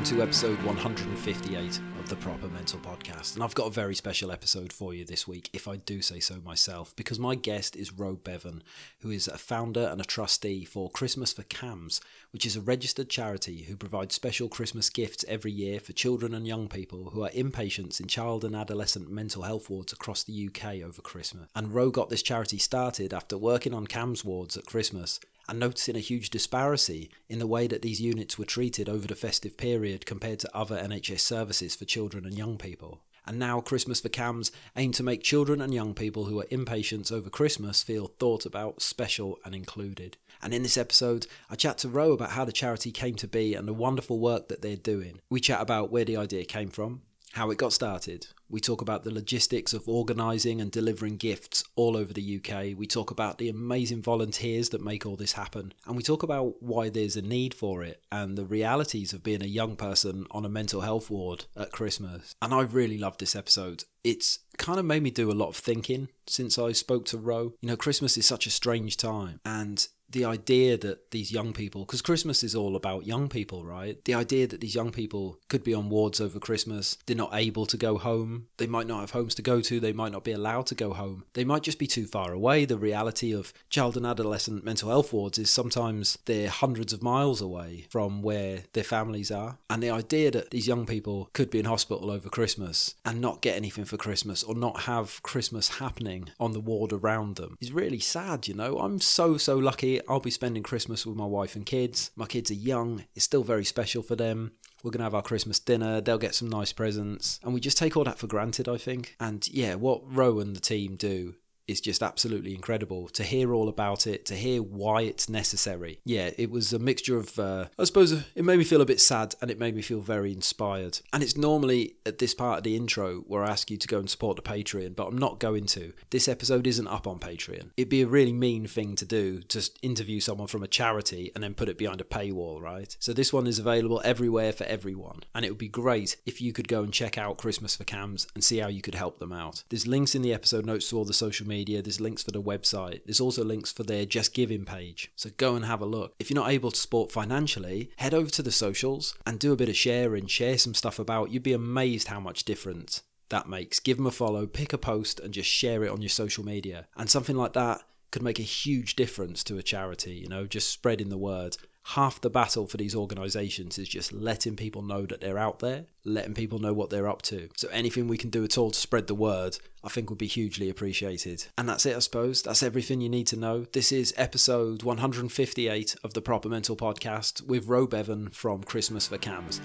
Welcome to episode 158 of the Proper Mental Podcast. And I've got a very special episode for you this week, if I do say so myself, because my guest is Ro Bevan, who is a founder and a trustee for Christmas for CAMHS, which is a registered charity who provides special Christmas gifts every year for children and young people who are inpatients in child and adolescent mental health wards across the UK over Christmas. And Ro got this charity started after working on CAMHS wards at Christmas and noticing a huge disparity in the way that these units were treated over the festive period compared to other NHS services for children and young people. And now Christmas for CAMHS aim to make children and young people who are inpatients over Christmas feel thought about, special and included. And in this episode, I chat to Ro about how the charity came to be and the wonderful work that they're doing. We chat about where the idea came from, how it got started. We talk about the logistics of organising and delivering gifts all over the UK. We talk about the amazing volunteers that make all this happen. And we talk about why there's a need for it and the realities of being a young person on a mental health ward at Christmas. And I really loved this episode. It's kind of made me do a lot of thinking since I spoke to Ro. You know, Christmas is such a strange time. And the idea that these young people, because Christmas is all about young people, right? The idea that these young people could be on wards over Christmas, they're not able to go home, they might not have homes to go to, they might not be allowed to go home, they might just be too far away. The reality of child and adolescent mental health wards is sometimes they're hundreds of miles away from where their families are. And the idea that these young people could be in hospital over Christmas and not get anything for Christmas or not have Christmas happening on the ward around them is really sad, you know? I'm so, so lucky I'll be spending Christmas with my wife and kids. My kids are young, it's still very special for them. We're going to have our Christmas dinner. They'll get some nice presents. And we just take all that for granted, I think. And yeah, what Ro and the team do is just absolutely incredible to hear all about it, to hear why it's necessary. Yeah, it was a mixture of, uh, I suppose, it made me feel a bit sad and it made me feel very inspired. And it's normally at this part of the intro where I ask you to go and support the Patreon, but I'm not going to. This episode isn't up on Patreon. It'd be a really mean thing to do to interview someone from a charity and then put it behind a paywall, right? So this one is available everywhere for everyone. And it would be great if you could go and check out Christmas for CAMHS and see how you could help them out. There's links in the episode notes to all the social media media, there's links for the website, there's also links for their JustGiving page. So go and have a look. If you're not able to support financially, head over to the socials and do a bit of sharing, share some stuff about. You'd be amazed how much difference that makes. Give them a follow, pick a post, and just share it on your social media. And something like that could make a huge difference to a charity, you know, just spreading the word half the battle for these organizations is just letting people know that they're out there, letting people know what they're up to. So anything we can do at all to spread the word, I think would be hugely appreciated. And that's it, I suppose. That's everything you need to know. This is episode 158 of the Proper Mental Podcast with Ro Bevan from Christmas for CAMHS.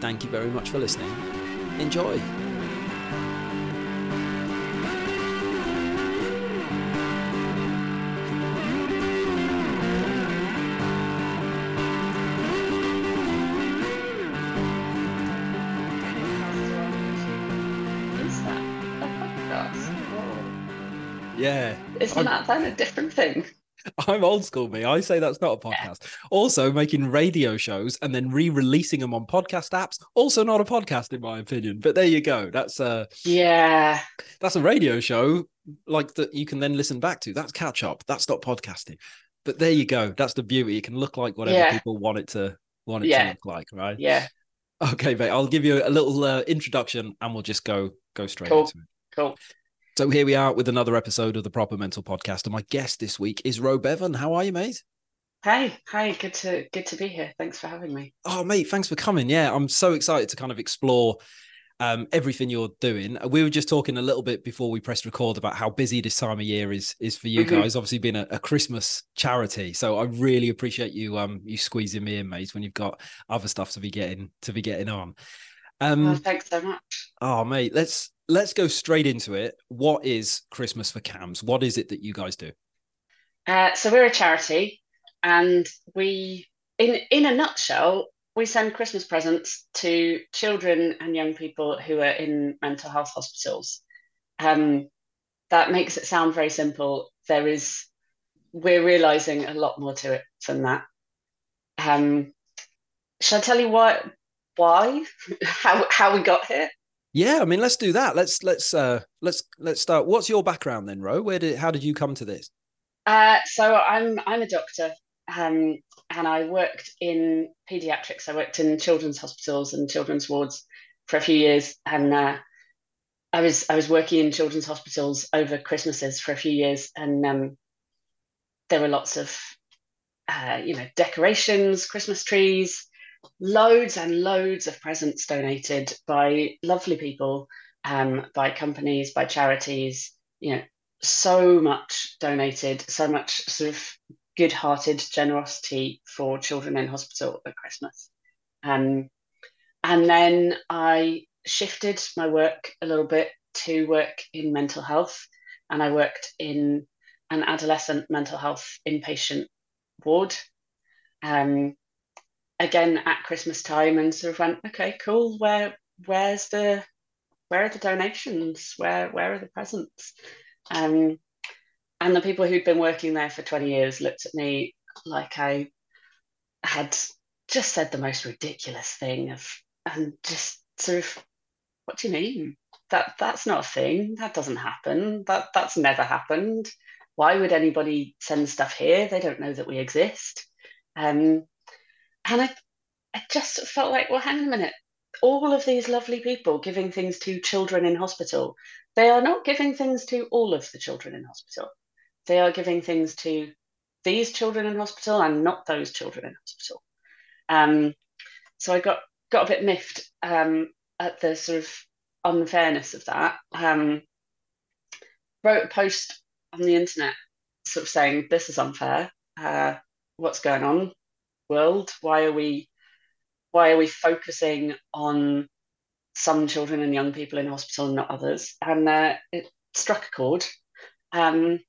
Thank you very much for listening. Enjoy. Isn't I'm- that then a different thing? I'm old school, me. I say that's not a podcast. Also, making radio shows and then re-releasing them on podcast apps, also not a podcast in my opinion. But there you go. That's a Yeah. that's a radio show like that you can then listen back to. That's catch up. That's not podcasting. But there you go. That's the beauty. It can look like whatever Yeah. people want it to want it Yeah. to look like, right? Yeah. Okay, mate. I'll give you a little uh, introduction and we'll just go go straight Cool. into it. Cool. So here we are with another episode of the Proper Mental Podcast, and my guest this week is Ro Bevan. How are you, mate? Hey, hey, good to good to be here. Thanks for having me. Oh, mate, thanks for coming. Yeah, I'm so excited to kind of explore um, everything you're doing. We were just talking a little bit before we pressed record about how busy this time of year is is for you Mhm. guys. Obviously, being a, a Christmas charity, so I really appreciate you um you squeezing me in, mate, when you've got other stuff to be getting to be getting on. Um, thanks so much. Oh, mate, let's let's go straight into it. What is Christmas for CAMHS? What is it that you guys do? Uh, so we're a charity, and we, in in a nutshell, we send Christmas presents to children and young people who are in mental health hospitals. Um, that makes it sound very simple. There is, we're realizing a lot more to it than that. Um, shall I tell you why? Why? how how we got here? Yeah, I mean, let's do that. Let's let's uh let's let's start. What's your background then, Ro? Where did how did you come to this? Uh, so I'm I'm a doctor, um, and I worked in paediatrics. I worked in children's hospitals and children's wards for a few years, and uh, I was I was working in children's hospitals over Christmases for a few years, and um, there were lots of uh, you know decorations, Christmas trees, loads and loads of presents donated by lovely people, um, by companies, by charities. You know, so much donated, so much sort of good-hearted generosity for children in hospital at Christmas. Um, and then I shifted my work a little bit to work in mental health, and I worked in an adolescent mental health inpatient ward. Um, again at Christmas time, and sort of went, okay, cool. Where where's the where are the donations? Where where are the presents? Um, and the people who'd been working there for 20 years looked at me like I had just said the most ridiculous thing of and just sort of what do you mean that that's not a thing that doesn't happen that that's never happened why would anybody send stuff here they don't know that we exist um, and I, I just felt like well hang on a minute all of these lovely people giving things to children in hospital they are not giving things to all of the children in hospital they are giving things to these children in hospital and not those children in hospital um, so I got got a bit miffed um, at the sort of unfairness of that. Um, wrote a post on the internet, sort of saying this is unfair. Uh, what's going on, world? Why are we why are we focusing on some children and young people in hospital and not others? And uh, it struck a chord, um,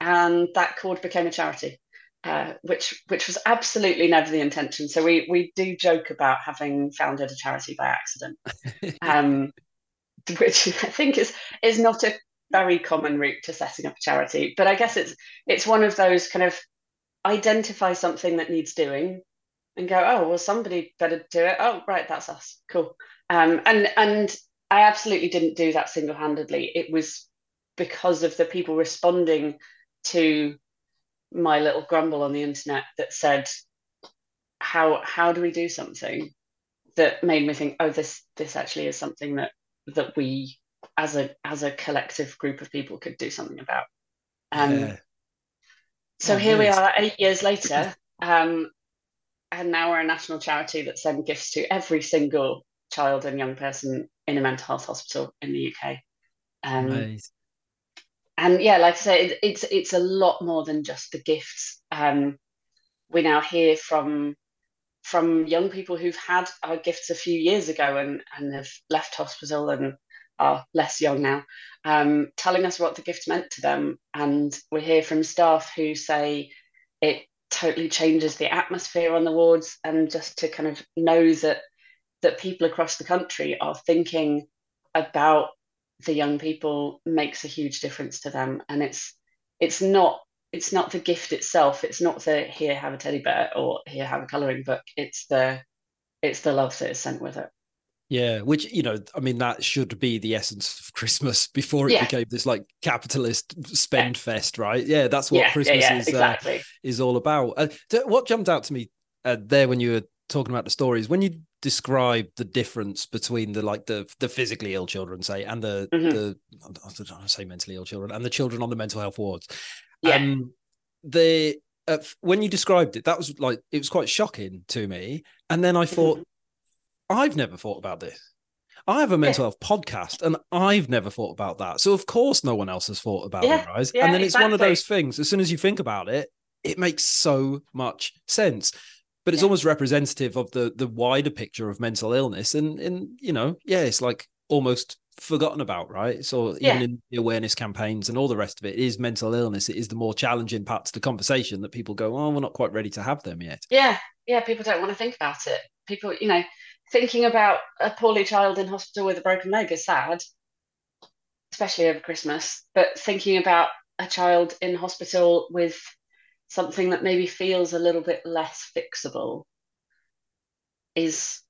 and that chord became a charity. Uh, which which was absolutely never the intention. So we we do joke about having founded a charity by accident, um, which I think is is not a very common route to setting up a charity. But I guess it's it's one of those kind of identify something that needs doing, and go, oh well, somebody better do it. Oh right, that's us. Cool. Um, and and I absolutely didn't do that single handedly. It was because of the people responding to my little grumble on the internet that said, "How how do we do something?" That made me think, "Oh, this this actually is something that that we as a as a collective group of people could do something about." Um, yeah. So oh, here nice. we are, eight years later, um, and now we're a national charity that send gifts to every single child and young person in a mental health hospital in the UK. Um, nice and yeah, like I say, it, it's it's a lot more than just the gifts. Um, we now hear from from young people who've had our gifts a few years ago and and have left hospital and are less young now, um, telling us what the gift meant to them. And we hear from staff who say it totally changes the atmosphere on the wards, and just to kind of know that that people across the country are thinking about the young people makes a huge difference to them. And it's it's not it's not the gift itself. It's not the here have a teddy bear or here have a coloring book. It's the it's the love that is sent with it yeah which you know i mean that should be the essence of christmas before it yeah. became this like capitalist spend yeah. fest right yeah that's what yeah, christmas is uh, exactly. uh, is all about uh, what jumped out to me uh, there when you were talking about the stories when you describe the difference between the like the the physically ill children say and the mm-hmm. the I don't say mentally ill children and the children on the mental health wards. Yeah. Um, the uh, when you described it, that was like it was quite shocking to me. And then I thought, mm-hmm. I've never thought about this. I have a mental yeah. health podcast, and I've never thought about that. So of course, no one else has thought about yeah. it, right? Yeah, and then it's one of those things. As soon as you think about it, it makes so much sense but it's almost representative of the the wider picture of mental illness and and you know yeah it's like almost forgotten about, right? So even in the awareness campaigns and all the rest of it, it is mental illness. It is the more challenging parts of the conversation that people go, "Oh, we're not quite ready to have them yet." Yeah, yeah. People don't want to think about it. People, you know, thinking about a poorly child in hospital with a broken leg is sad, especially over Christmas. But thinking about a child in hospital with something that maybe feels a little bit less fixable is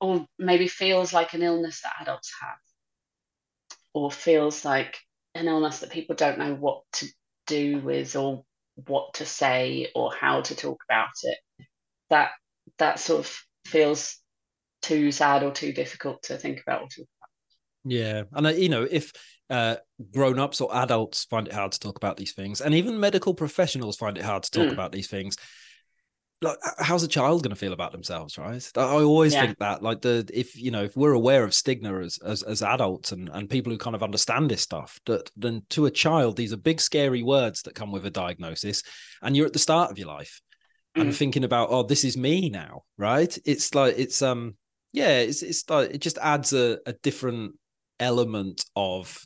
or maybe feels like an illness that adults have or feels like an illness that people don't know what to do with or what to say or how to talk about it that that sort of feels too sad or too difficult to think about or talk about yeah and uh, you know if uh, grown-ups or adults find it hard to talk about these things and even medical professionals find it hard to talk mm. about these things like how's a child going to feel about themselves right i always yeah. think that like the if you know if we're aware of stigma as, as as adults and and people who kind of understand this stuff that then to a child these are big scary words that come with a diagnosis and you're at the start of your life mm. and thinking about oh this is me now right it's like it's um yeah it's it's like it just adds a, a different element of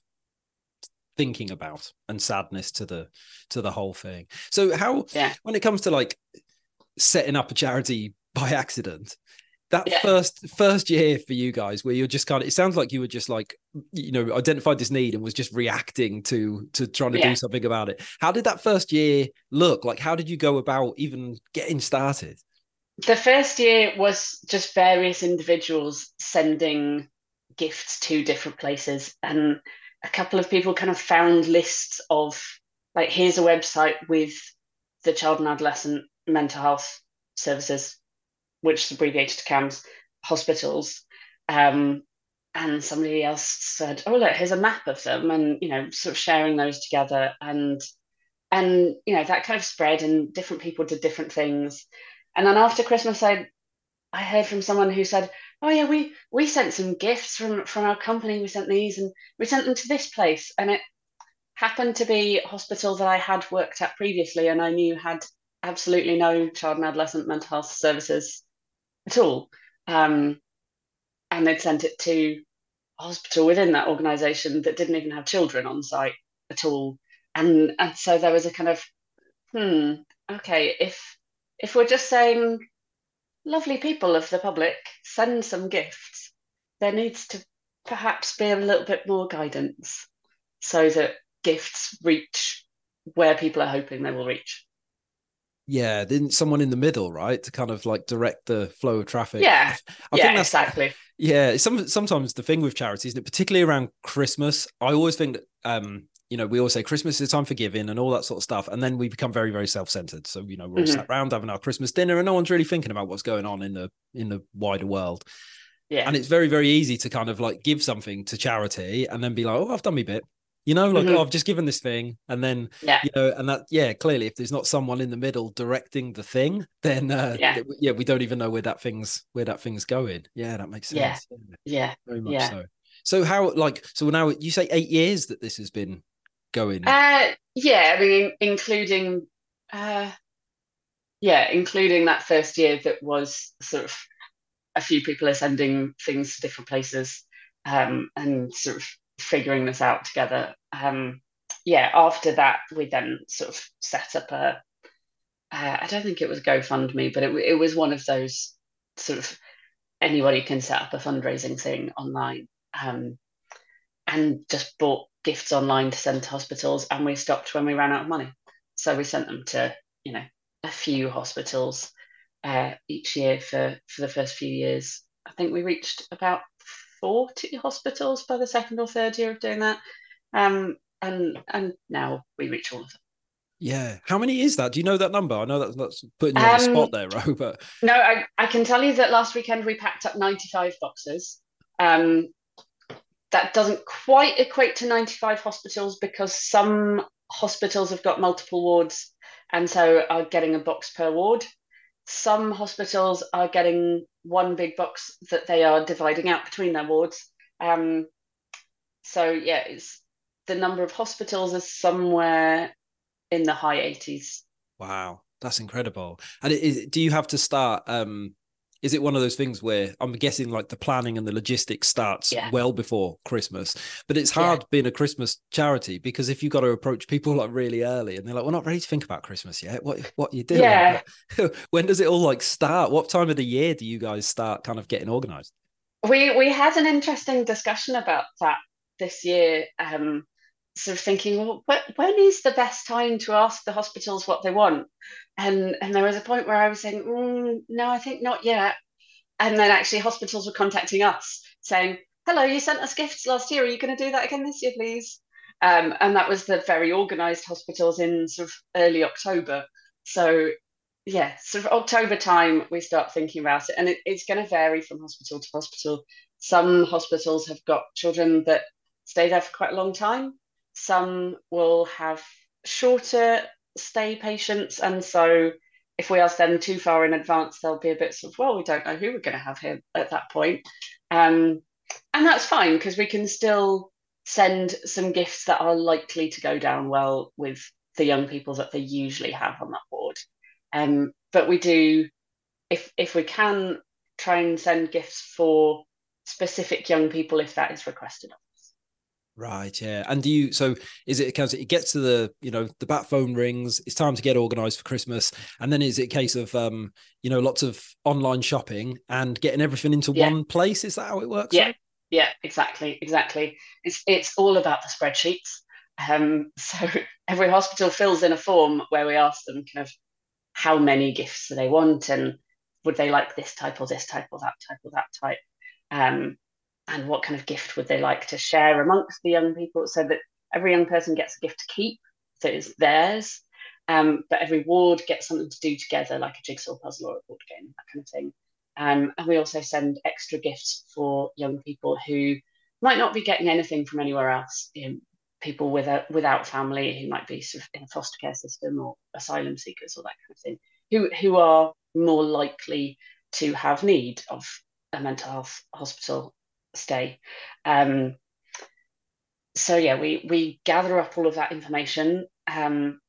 thinking about and sadness to the to the whole thing so how yeah. when it comes to like setting up a charity by accident that yeah. first first year for you guys where you're just kind of it sounds like you were just like you know identified this need and was just reacting to to trying to yeah. do something about it how did that first year look like how did you go about even getting started the first year was just various individuals sending gifts to different places and a couple of people kind of found lists of like here's a website with the child and adolescent mental health services, which is abbreviated to CAMHS, hospitals. Um, and somebody else said, "Oh look, here's a map of them," and you know, sort of sharing those together, and and you know that kind of spread, and different people did different things. And then after Christmas, I I heard from someone who said, "Oh yeah, we we sent some gifts from from our company. We sent these, and we sent them to this place, and it happened to be a hospital that I had worked at previously, and I knew had absolutely no child and adolescent mental health services at all. Um, and they'd sent it to a hospital within that organisation that didn't even have children on site at all. And and so there was a kind of, hmm, okay, if if we're just saying lovely people of the public, send some gifts, there needs to perhaps be a little bit more guidance so that gifts reach where people are hoping they will reach. Yeah then someone in the middle right to kind of like direct the flow of traffic. Yeah. I yeah exactly. Yeah some sometimes the thing with charities and particularly around christmas i always think that um you know we always say christmas is time for giving and all that sort of stuff and then we become very very self-centered. So you know we're all mm-hmm. sat around having our christmas dinner and no one's really thinking about what's going on in the in the wider world. Yeah. And it's very very easy to kind of like give something to charity and then be like oh i've done my bit. You know like mm-hmm. oh, i've just given this thing. And then yeah. you know and that yeah clearly if there's not someone in the middle directing the thing then uh yeah, yeah we don't even know where that thing's where that thing's going. Yeah that makes sense. Yeah. Yeah. Very much yeah. so. So how like so now you say eight years that this has been going uh yeah i mean including uh yeah including that first year that was sort of a few people are sending things to different places um and sort of figuring this out together. Um, yeah, after that, we then sort of set up a. Uh, I don't think it was GoFundMe, but it, it was one of those sort of anybody can set up a fundraising thing online um, and just bought gifts online to send to hospitals. And we stopped when we ran out of money. So we sent them to, you know, a few hospitals uh, each year for, for the first few years. I think we reached about 40 hospitals by the second or third year of doing that. Um, and and now we reach all of them. Yeah. How many is that? Do you know that number? I know that's, that's putting you on the um, spot there, Ro, but no, I, I can tell you that last weekend we packed up 95 boxes. Um, that doesn't quite equate to 95 hospitals because some hospitals have got multiple wards and so are getting a box per ward. Some hospitals are getting one big box that they are dividing out between their wards. Um, so yeah, it's the number of hospitals is somewhere in the high 80s. Wow, that's incredible. And do you have to start? Um, is it one of those things where I'm guessing like the planning and the logistics starts Yeah. well before Christmas, but it's hard being a Christmas charity because if you've got to approach people like really early and they're like, we're not ready to think about Christmas yet. What what are you doing? Yeah. when does it all like start? What time of the year do you guys start kind of getting organized? We we had an interesting discussion about that this year. Um, sort of thinking, well, wh- when is the best time to ask the hospitals what they want? And and there was a point where I was saying, mm, no, I think not yet. And then actually, hospitals were contacting us saying, hello, you sent us gifts last year. Are you going to do that again this year, please? Um, and that was the very organised hospitals in sort of early October. So yeah, sort of October time, we start thinking about it, and it, it's going to vary from hospital to hospital. Some hospitals have got children that stay there for quite a long time. Some will have shorter stay patients, and so if we ask them too far in advance, they'll be a bit sort of, well, we don't know who we're going to have here at that point. Um, and that's fine because we can still send some gifts that are likely to go down well with the young people that they usually have on that ward. Um, but we do, if if we can, try and send gifts for specific young people if that is requested. Right, yeah. And do you so is it a case it gets to the you know the bat phone rings, it's time to get organized for Christmas, and then is it a case of um, you know, lots of online shopping and getting everything into Yeah. one place? Is that how it works? Yeah, yeah, exactly, exactly. It's it's all about the spreadsheets. Um, so every hospital fills in a form where we ask them kind of how many gifts do they want and would they like this type or this type or that type or that type. Um, and what kind of gift would they like to share amongst the young people so that every young person gets a gift to keep so it's theirs. Um, but every ward gets something to do together, like a jigsaw puzzle or a board game, that kind of thing. Um, and we also send extra gifts for young people who might not be getting anything from anywhere else. You know, people with a, without family who might be sort of in a foster care system or asylum seekers or that kind of thing, who who are more likely to have need of a mental health hospital stay. Um, so yeah, we we gather up all of that information. Um,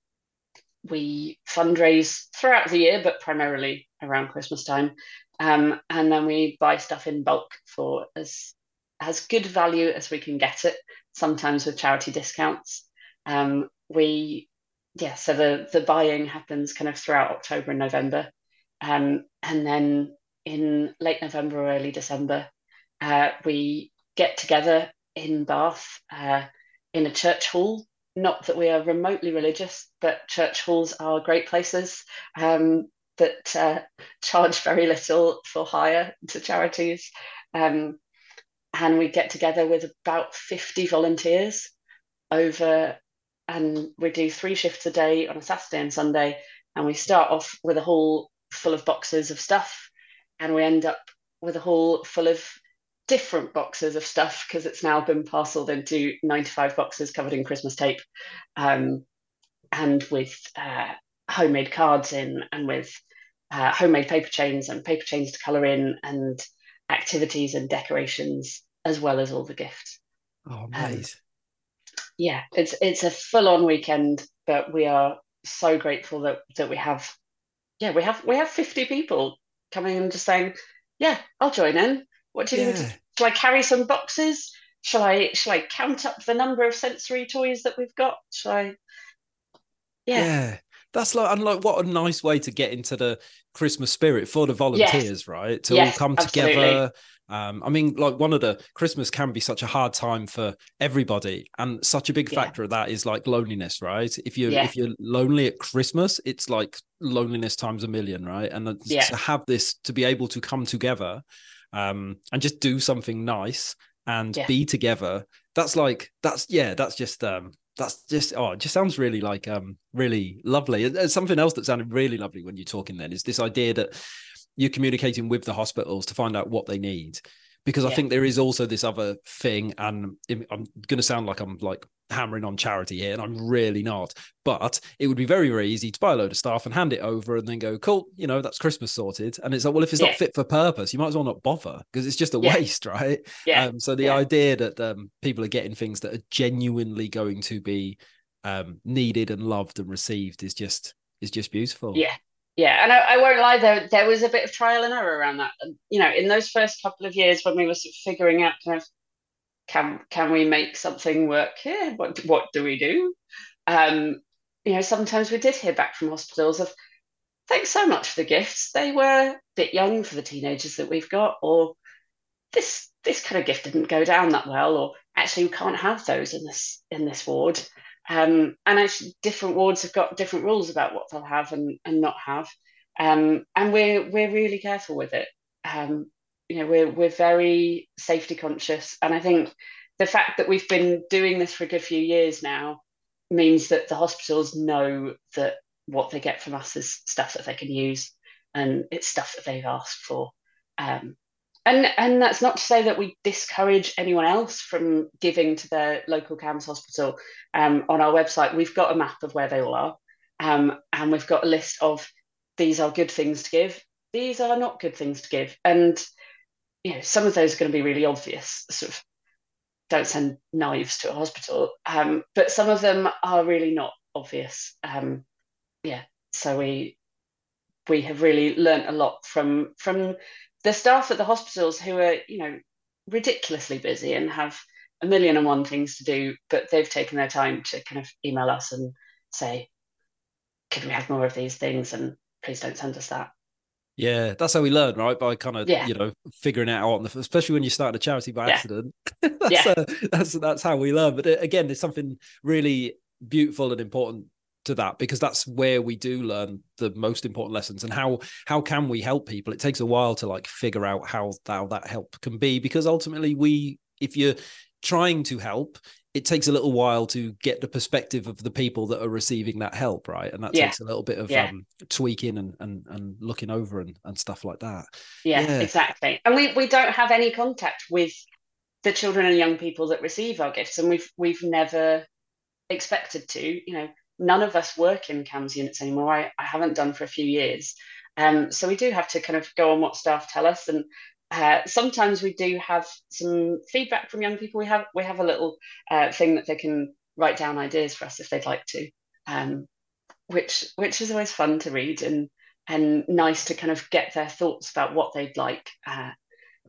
we fundraise throughout the year, but primarily around Christmas time. Um, and then we buy stuff in bulk for as as good value as we can get it, sometimes with charity discounts. Um, we yeah, so the the buying happens kind of throughout October and November. Um, and then in late November or early December, uh, we get together in Bath uh, in a church hall. Not that we are remotely religious, but church halls are great places um, that uh, charge very little for hire to charities. Um, and we get together with about 50 volunteers over, and we do three shifts a day on a Saturday and Sunday. And we start off with a hall full of boxes of stuff, and we end up with a hall full of different boxes of stuff because it's now been parceled into 95 boxes covered in Christmas tape um, and with uh, homemade cards in and with uh, homemade paper chains and paper chains to colour in and activities and decorations as well as all the gifts. Oh, nice. Yeah, it's it's a full on weekend, but we are so grateful that that we have yeah, we have we have 50 people coming and just saying, Yeah, I'll join in. What do you yeah. think? Shall I carry some boxes? Shall I shall I count up the number of sensory toys that we've got? Shall I yeah. Yeah. That's like, and like, what a nice way to get into the Christmas spirit for the volunteers, right? To Yes, all come absolutely. together. Um, I mean, like one of the Christmas can be such a hard time for everybody, and such a big Yeah. factor of that is like loneliness, right? If you Yeah. if you're lonely at Christmas, it's like loneliness times a million, right? And Yeah. to have this to be able to come together, um, and just do something nice and Yeah. be together. That's like that's yeah, that's just um that's just oh it just sounds really like um really lovely And- and something else that sounded really lovely when you're talking then is this idea that you're communicating with the hospitals to find out what they need because i think there is also this other thing and im- going to sound like i'm like hammering on charity here and i'm really not but it would be very very easy to buy a load of stuff and hand it over and then go cool you know that's christmas sorted and it's like well if it's Yeah. not fit for purpose you might as well not bother because it's just a Yeah. waste right Yeah. um, so the yeah. idea that um, people are getting things that are genuinely going to be um, needed and loved and received is just is just beautiful. Yeah. Yeah, and I, I, won't lie, there there was a bit of trial and error around that. You know, in those first couple of years when we were sort of figuring out kind of can can we make something work here? What what do we do? Um, you know, sometimes we did hear back from hospitals of thanks so much for the gifts. They were a bit young for the teenagers that we've got, or this this kind of gift didn't go down that well, or actually we can't have those in this in this ward. Um, and actually, different wards have got different rules about what they'll have and, and not have. Um, and we're we're really careful with it. Um, you know, we're we're very safety conscious, and I think the fact that we've been doing this for a good few years now means that the hospitals know that what they get from us is stuff that they can use, and it's stuff that they've asked for. Um, and and that's not to say that we discourage anyone else from giving to their local CAMHS hospital. Um, on our website, we've got a map of where they all are, um, and we've got a list of these are good things to give, these are not good things to give, and you know some of those are going to be really obvious. Sort of don't send knives to a hospital, um, but some of them are really not obvious. Um, yeah, so we we have really learnt a lot from from the staff at the hospitals who are, you know, ridiculously busy and have a million and one things to do, but they've taken their time to kind of email us and say, "Can we have more of these things?" And please don't send us that. Yeah, that's how we learn, right? By kind of yeah. you know figuring it out on the, especially when you start a charity by yeah. accident. that's, yeah. Uh, that's that's how we learn. But uh, again, there's something really beautiful and important to that because that's where we do learn the most important lessons and how how can we help people? It takes a while to like figure out how how that help can be because ultimately we if you're trying to help it takes a little while to get the perspective of the people that are receiving that help right? And that yeah. takes a little bit of yeah. um, tweaking and, and and looking over and, and stuff like that. Yeah, yeah. exactly. And we we don't have any contact with the children and young people that receive our gifts and we've we've never expected to you know none of us work in CAMHS units anymore. I, I haven't done for a few years. Um, so we do have to kind of go on what staff tell us. And uh, sometimes we do have some feedback from young people. We have we have a little uh, thing that they can write down ideas for us if they'd like to, um, which which is always fun to read and and nice to kind of get their thoughts about what they'd like. Uh,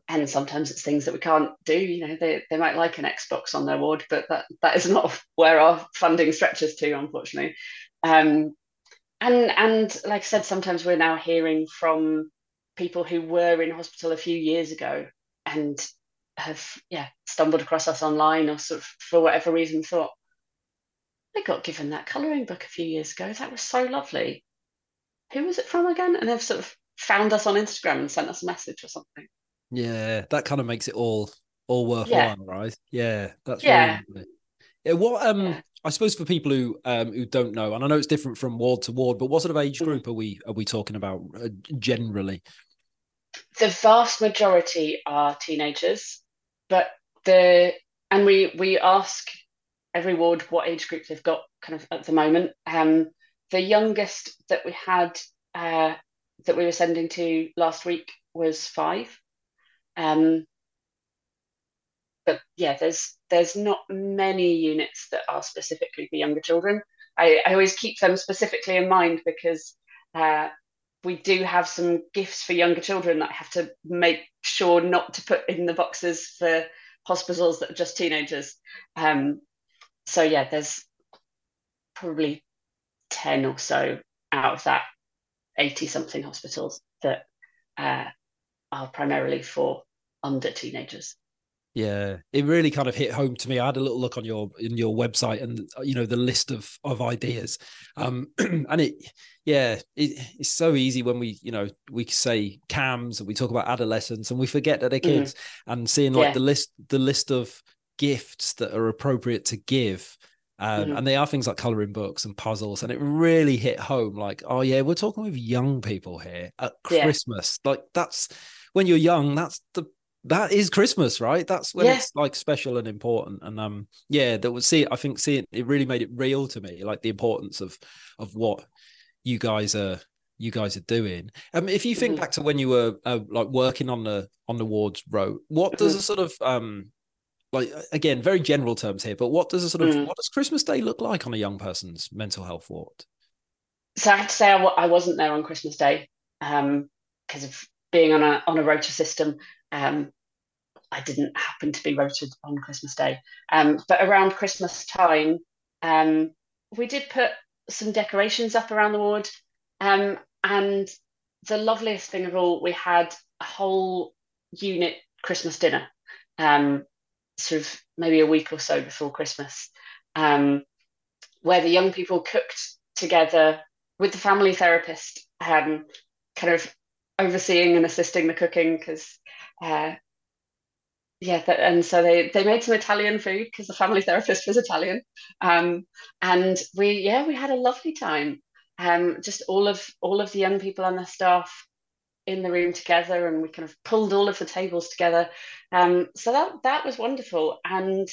and sometimes it's things that we can't do. You know, they, they might like an Xbox on their ward, but that, that is not where our funding stretches to, unfortunately. Um, and and like I said, sometimes we're now hearing from people who were in hospital a few years ago and have yeah stumbled across us online or sort of for whatever reason thought I got given that colouring book a few years ago. That was so lovely. Who was it from again? And they've sort of found us on Instagram and sent us a message or something. Yeah, that kind of makes it all all worthwhile, yeah. right? Yeah, that's yeah. Really yeah. What um, yeah. I suppose for people who um who don't know, and I know it's different from ward to ward, but what sort of age mm. group are we are we talking about uh, generally? The vast majority are teenagers, but the and we we ask every ward what age group they've got kind of at the moment. Um, the youngest that we had uh, that we were sending to last week was five. Um, but yeah, there's there's not many units that are specifically for younger children. I, I always keep them specifically in mind because uh, we do have some gifts for younger children that I have to make sure not to put in the boxes for hospitals that are just teenagers. Um, so yeah, there's probably 10 or so out of that 80 something hospitals that uh, are primarily for under teenagers. Yeah, it really kind of hit home to me. I had a little look on your in your website and you know the list of of ideas, um, and it, yeah, it, it's so easy when we you know we say CAMHS and we talk about adolescents and we forget that they're mm-hmm. kids mm. and seeing like yeah. the list the list of gifts that are appropriate to give um, mm-hmm. and they are things like coloring books and puzzles and it really hit home like oh yeah we're talking with young people here at christmas yeah. like that's when you're young that's the that is Christmas, right? That's when yeah. it's like special and important. And um, yeah, that would see. I think seeing it really made it real to me, like the importance of of what you guys are you guys are doing. Um, if you think mm-hmm. back to when you were uh, like working on the on the wards Ro, what does mm-hmm. a sort of um like again very general terms here, but what does a sort of mm. what does Christmas Day look like on a young person's mental health ward? so I have to say I w- I wasn't there on Christmas Day because um, of being on a on a rota system. Um, I didn't happen to be rotated on Christmas Day, um, but around Christmas time, um, we did put some decorations up around the ward, um, and the loveliest thing of all, we had a whole unit Christmas dinner, um, sort of maybe a week or so before Christmas, um, where the young people cooked together with the family therapist, kind of overseeing and assisting the cooking because. Uh, yeah, and so they they made some Italian food because the family therapist was Italian, um, and we yeah we had a lovely time. Um, just all of all of the young people on the staff in the room together, and we kind of pulled all of the tables together. Um, so that that was wonderful, and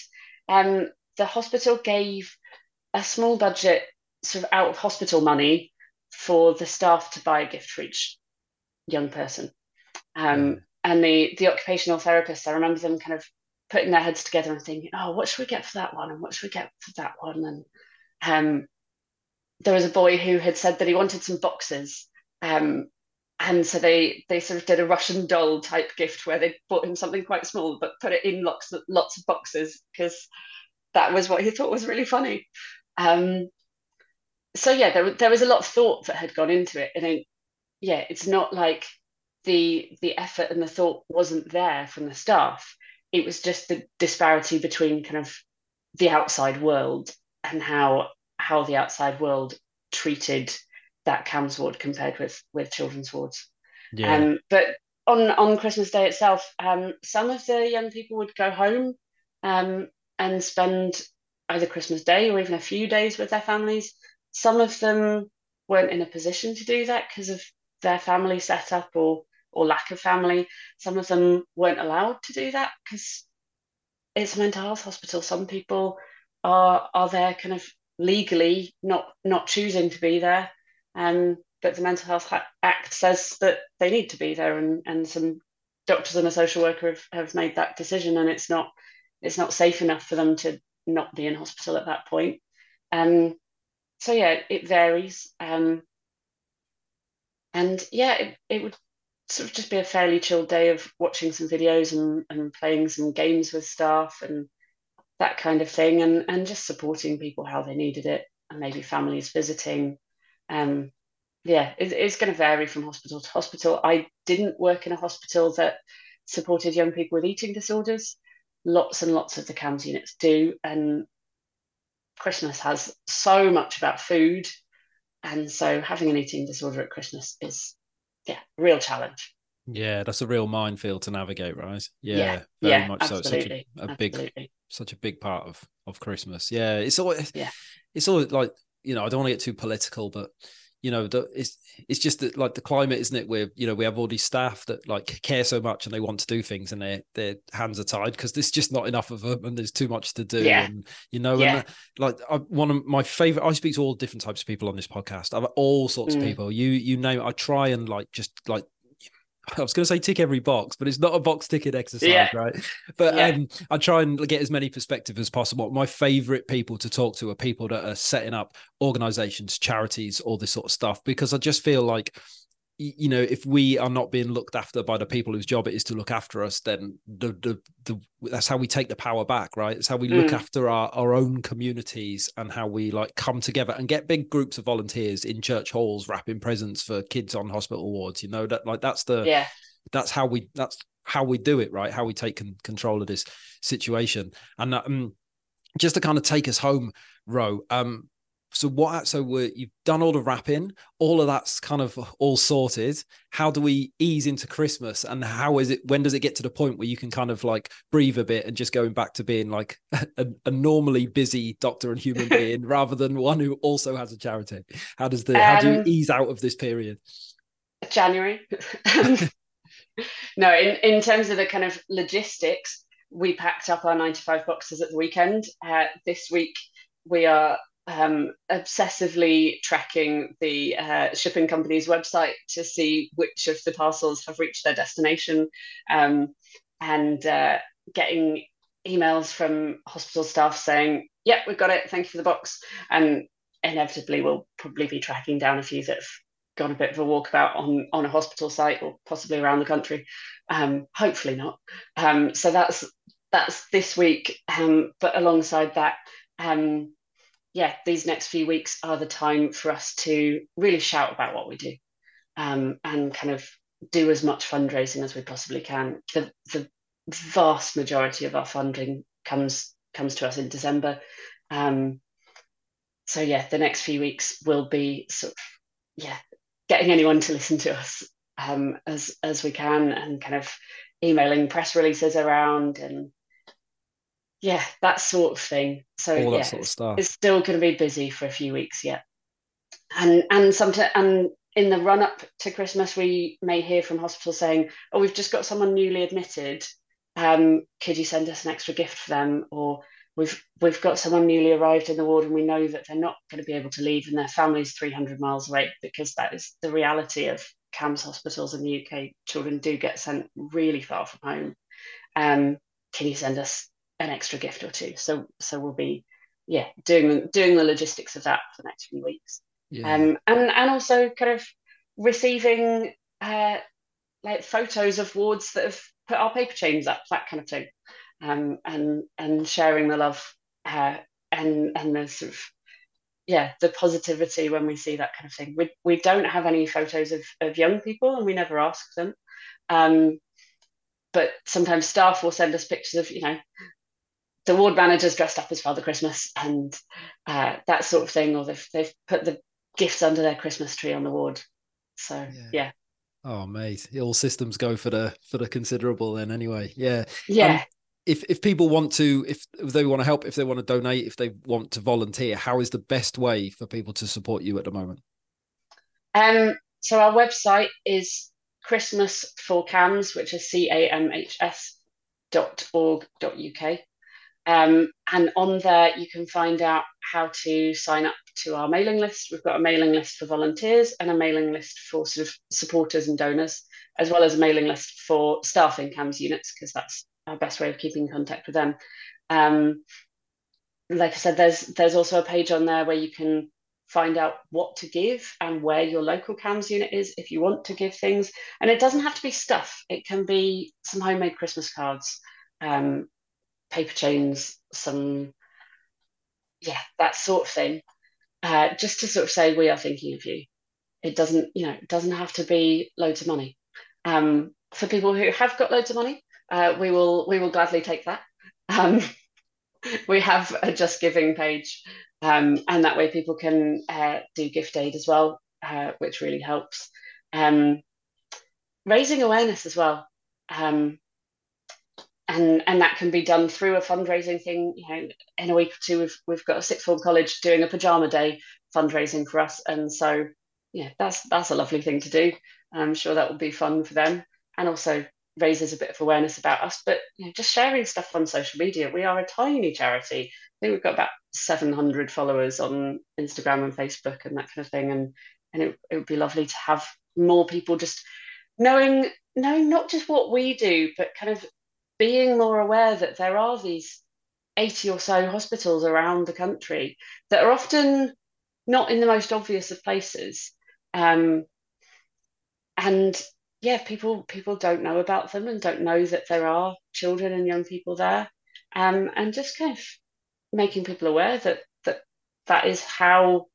um, the hospital gave a small budget sort of out of hospital money for the staff to buy a gift for each young person. Um, and the the occupational therapists, I remember them kind of putting their heads together and thinking, oh, what should we get for that one, and what should we get for that one, and um, there was a boy who had said that he wanted some boxes. Um, and so they they sort of did a Russian doll type gift where they bought him something quite small but put it in lots of, lots of boxes because that was what he thought was really funny. Um, so yeah, there there was a lot of thought that had gone into it, and it, yeah, it's not like the the effort and the thought wasn't there from the staff. It was just the disparity between kind of the outside world and how how the outside world treated that CAMHS ward compared with with children's wards. Yeah. Um, but on on Christmas Day itself, um, some of the young people would go home um, and spend either Christmas Day or even a few days with their families. Some of them weren't in a position to do that because of their family setup or or lack of family. Some of them weren't allowed to do that because it's a mental health hospital. Some people are are there kind of legally not not choosing to be there, um, but the Mental Health Act says that they need to be there, and and some doctors and a social worker have, have made that decision, and it's not it's not safe enough for them to not be in hospital at that point. Um, so yeah, it varies. Um, and yeah, it, it would sort of just be a fairly chilled day of watching some videos and, and playing some games with staff and that kind of thing and, and just supporting people how they needed it and maybe families visiting. Um, yeah, it, it's going to vary from hospital to hospital. I didn't work in a hospital that supported young people with eating disorders. Lots and lots of the CAMHS units do. And Christmas has so much about food. And so having an eating disorder at Christmas is yeah, real challenge. Yeah, that's a real minefield to navigate, right? Yeah, yeah very yeah, much absolutely. so. Such a, a big, such a big part of of Christmas. Yeah, it's all. Yeah, it's all like you know. I don't want to get too political, but you know the, it's it's just that like the climate isn't it where you know we have all these staff that like care so much and they want to do things and their their hands are tied because there's just not enough of them and there's too much to do yeah. and you know yeah. and like I, one of my favorite I speak to all different types of people on this podcast I've all sorts mm. of people you you name it I try and like just like I was going to say tick every box, but it's not a box ticket exercise, yeah. right? But yeah. um, I try and get as many perspectives as possible. My favorite people to talk to are people that are setting up organizations, charities, all this sort of stuff, because I just feel like you know if we are not being looked after by the people whose job it is to look after us then the the, the that's how we take the power back right? It's how we look mm. after our, our own communities and how we like come together and get big groups of volunteers in church halls wrapping presents for kids on hospital wards you know? That like that's the yeah. that's how we that's how we do it right? How we take con- control of this situation. And um, just to kind of take us home Ro um so what so we you've done all the wrapping all of that's kind of all sorted. How do we ease into christmas and how is it when does it get to the point where you can kind of like breathe a bit and just going back to being like a, a normally busy doctor and human being rather than one who also has a charity? How does the um, how do you um, ease out of this period? January. No in in terms of the kind of logistics we packed up our 95 boxes at the weekend. Uh, this week we are um, obsessively tracking the uh, shipping company's website to see which of the parcels have reached their destination um, and uh, getting emails from hospital staff saying, Yep, we've got it. Thank you for the box. And inevitably we'll probably be tracking down a few that have gone a bit of a walkabout on on a hospital site or possibly around the country. Um, hopefully not. Um, so that's that's this week. Um, but alongside that, um, yeah, these next few weeks are the time for us to really shout about what we do um, and kind of do as much fundraising as we possibly can. The, the vast majority of our funding comes comes to us in December. Um, so yeah, the next few weeks will be sort of yeah, getting anyone to listen to us um, as as we can, and kind of emailing press releases around and yeah, that sort of thing. So All yeah, sort of it's, stuff. it's still going to be busy for a few weeks yet, and and sometimes and in the run up to Christmas, we may hear from hospitals saying, "Oh, we've just got someone newly admitted. Um, could you send us an extra gift for them?" Or we've we've got someone newly arrived in the ward and we know that they're not going to be able to leave and their family's 300 miles away because that is the reality of CAMHS hospitals in the UK. Children do get sent really far from home. Um, can you send us an extra gift or two? So so we'll be yeah doing doing the logistics of that for the next few weeks. Yeah. Um, and and also kind of receiving uh, like photos of wards that have put our paper chains up, that kind of thing um, and and sharing the love uh, and and the sort of yeah the positivity when we see that kind of thing. We we don't have any photos of of young people, and we never ask them. Um, but sometimes staff will send us pictures of you know the ward managers dressed up as Father Christmas and uh, that sort of thing, or they've they've put the gifts under their Christmas tree on the ward. So yeah. yeah. Oh mate, all systems go for the for the considerable then anyway. Yeah. Yeah. Um, if if people want to if, if they want to help if they want to donate if they want to volunteer how is the best way for people to support you at the moment um so our website is christmas for camhs which is c-a-m-h-s dot org dot uk um, and on there you can find out how to sign up to our mailing list we've got a mailing list for volunteers and a mailing list for sort of supporters and donors as well as a mailing list for staff in CAMHS units because that's our best way of keeping in contact with them. Um, like I said, there's there's also a page on there where you can find out what to give and where your local CAMHS unit is if you want to give things. And it doesn't have to be stuff. It can be some homemade Christmas cards, um, paper chains, some yeah, that sort of thing. Uh, just to sort of say we are thinking of you. It doesn't, you know, it doesn't have to be loads of money. Um, for people who have got loads of money, uh, we will we will gladly take that. Um, we have a JustGiving page, um, and that way people can uh, do gift aid as well, uh, which really helps. Um, raising awareness as well, um, and and that can be done through a fundraising thing. You know, in a week or two, we've we've got a sixth form college doing a pajama day fundraising for us, and so yeah, that's that's a lovely thing to do. I'm sure that will be fun for them, and also raises a bit of awareness about us, but you know, just sharing stuff on social media. We are a tiny charity. I think we've got about 700 followers on Instagram and Facebook and that kind of thing. And and it, it would be lovely to have more people just knowing knowing not just what we do, but kind of being more aware that there are these 80 or so hospitals around the country that are often not in the most obvious of places. Um, and yeah, people people don't know about them and don't know that there are children and young people there, um, and just kind of making people aware that that that is how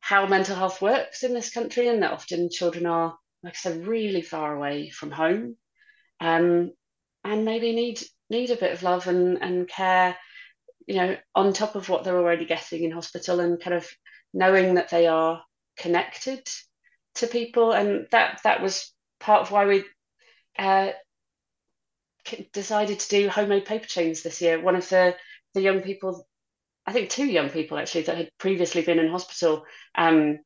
how mental health works in this country, and that often children are, like I said, really far away from home, um, and maybe need need a bit of love and and care, you know, on top of what they're already getting in hospital, and kind of knowing that they are connected to people, and that that was part of why we uh, decided to do homemade paper chains this year. One of the the young people, I think two young people actually that had previously been in hospital, um,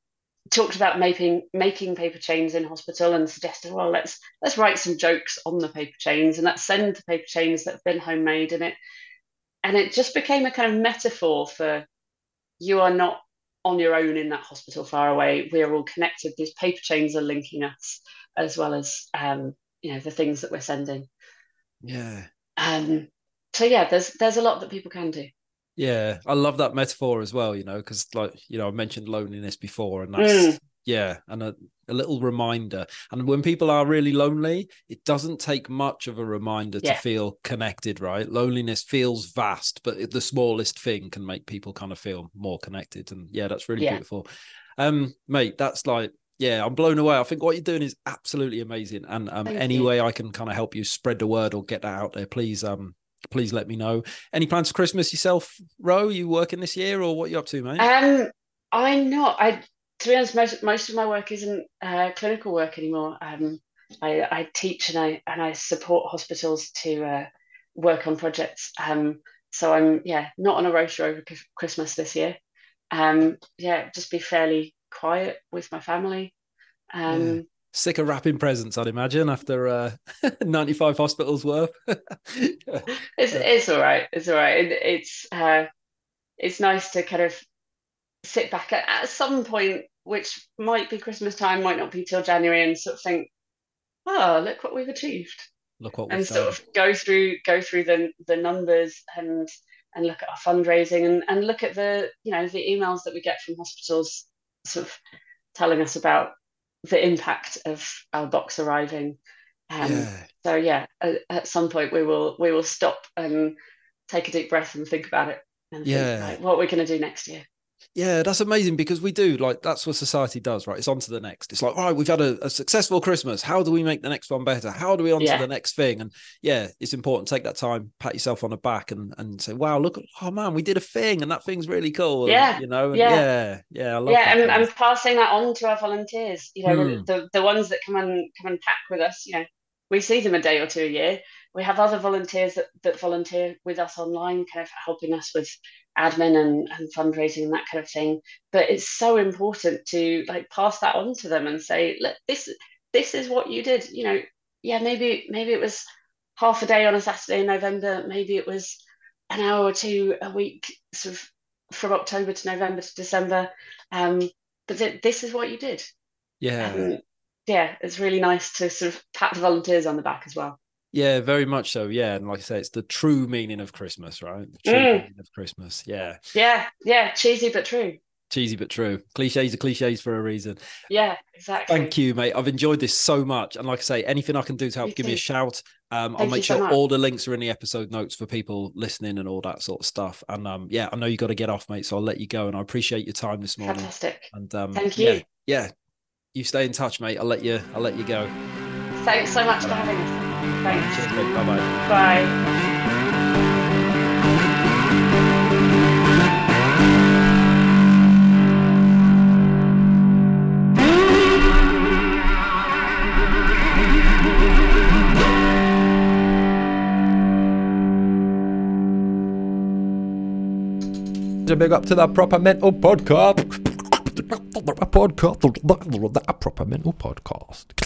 talked about making making paper chains in hospital and suggested, well, let's let's write some jokes on the paper chains and let's send the paper chains that have been homemade and it and it just became a kind of metaphor for you are not on your own in that hospital far away. We are all connected. These paper chains are linking us as well as um, you know the things that we're sending. Yeah. Um, so yeah, there's there's a lot that people can do. Yeah, I love that metaphor as well, you know, because like, you know, I mentioned loneliness before and that's Mm. yeah, and a, a little reminder. And when people are really lonely, it doesn't take much of a reminder Yeah. to feel connected, right? Loneliness feels vast, but the smallest thing can make people kind of feel more connected. And yeah, that's really Yeah. beautiful. Um, mate, that's like yeah, I'm blown away. I think what you're doing is absolutely amazing. And um, Thank any you. way I can kind of help you spread the word or get that out there, please um please let me know. Any plans for Christmas yourself, Ro? You working this year or what you up to, mate? Um, I'm not. I to be honest, most most of my work isn't uh, clinical work anymore. Um, I, I teach and I and I support hospitals to uh, work on projects. Um, so I'm yeah not on a roster over Chris- Christmas this year. Um, yeah, just be fairly quiet with my family. Um, Sick of wrapping presents, I'd imagine, after uh, 95 hospitals worth. It's it's all right. It's all right. It, it's uh, it's nice to kind of sit back at, at some point, which might be Christmas time, might not be till January, and sort of think, oh, look what we've achieved, Look what and sort done. of go through go through the the numbers and and look at our fundraising and and look at the you know the emails that we get from hospitals, sort of telling us about the impact of our box arriving. Um, yeah. so yeah, at, at some point we will we will stop and take a deep breath and think about it and Yeah. think, right, what we're going to do next year. Yeah, that's amazing because we do like that's what society does, right? It's on to the next. It's like, all right, we've had a, a successful Christmas. How do we make the next one better? How do we on Yeah. to the next thing? And yeah, it's important. Take that time, pat yourself on the back, and and say, wow, look, oh man, we did a thing, and that thing's really cool. and, Yeah, you know, and yeah. yeah, yeah, I love yeah, and, man. and passing that on to our volunteers. You know, Hmm. the the ones that come and come and pack with us. You know, we see them a day or two a year. We have other volunteers that, that volunteer with us online, kind of helping us with admin and, and fundraising and that kind of thing. But it's so important to like pass that on to them and say, look, this this is what you did. You know, yeah, maybe maybe it was half a day on a Saturday in November. Maybe it was an hour or two a week, sort of from October to November to December. Um, but th- this is what you did. yeah, And yeah, it's really nice to sort of pat the volunteers on the back as well. Yeah, very much so. Yeah, and like I say, it's the true meaning of Christmas, right? The true Mm. meaning of Christmas. Yeah, Yeah, yeah, cheesy but true. cheesy but true. Cliches are cliches for a reason. Yeah, exactly. Thank you, mate. I've enjoyed this so much. And like I say, anything I can do to help, Me give me a shout. Um, I'll make you so sure all the links are in the episode notes for people listening and all that sort of stuff. And um, yeah, I know you got to get off, mate. So I'll let you go. And I appreciate your time this morning. Fantastic. And um, Thank yeah, you. yeah, you stay in touch, mate. I'll let you. I'll let you go. Thanks so much for having us. Thanks. Cheers, mate. Bye bye. Bye. A big up to that proper mental podcast. Podcast. That proper mental podcast.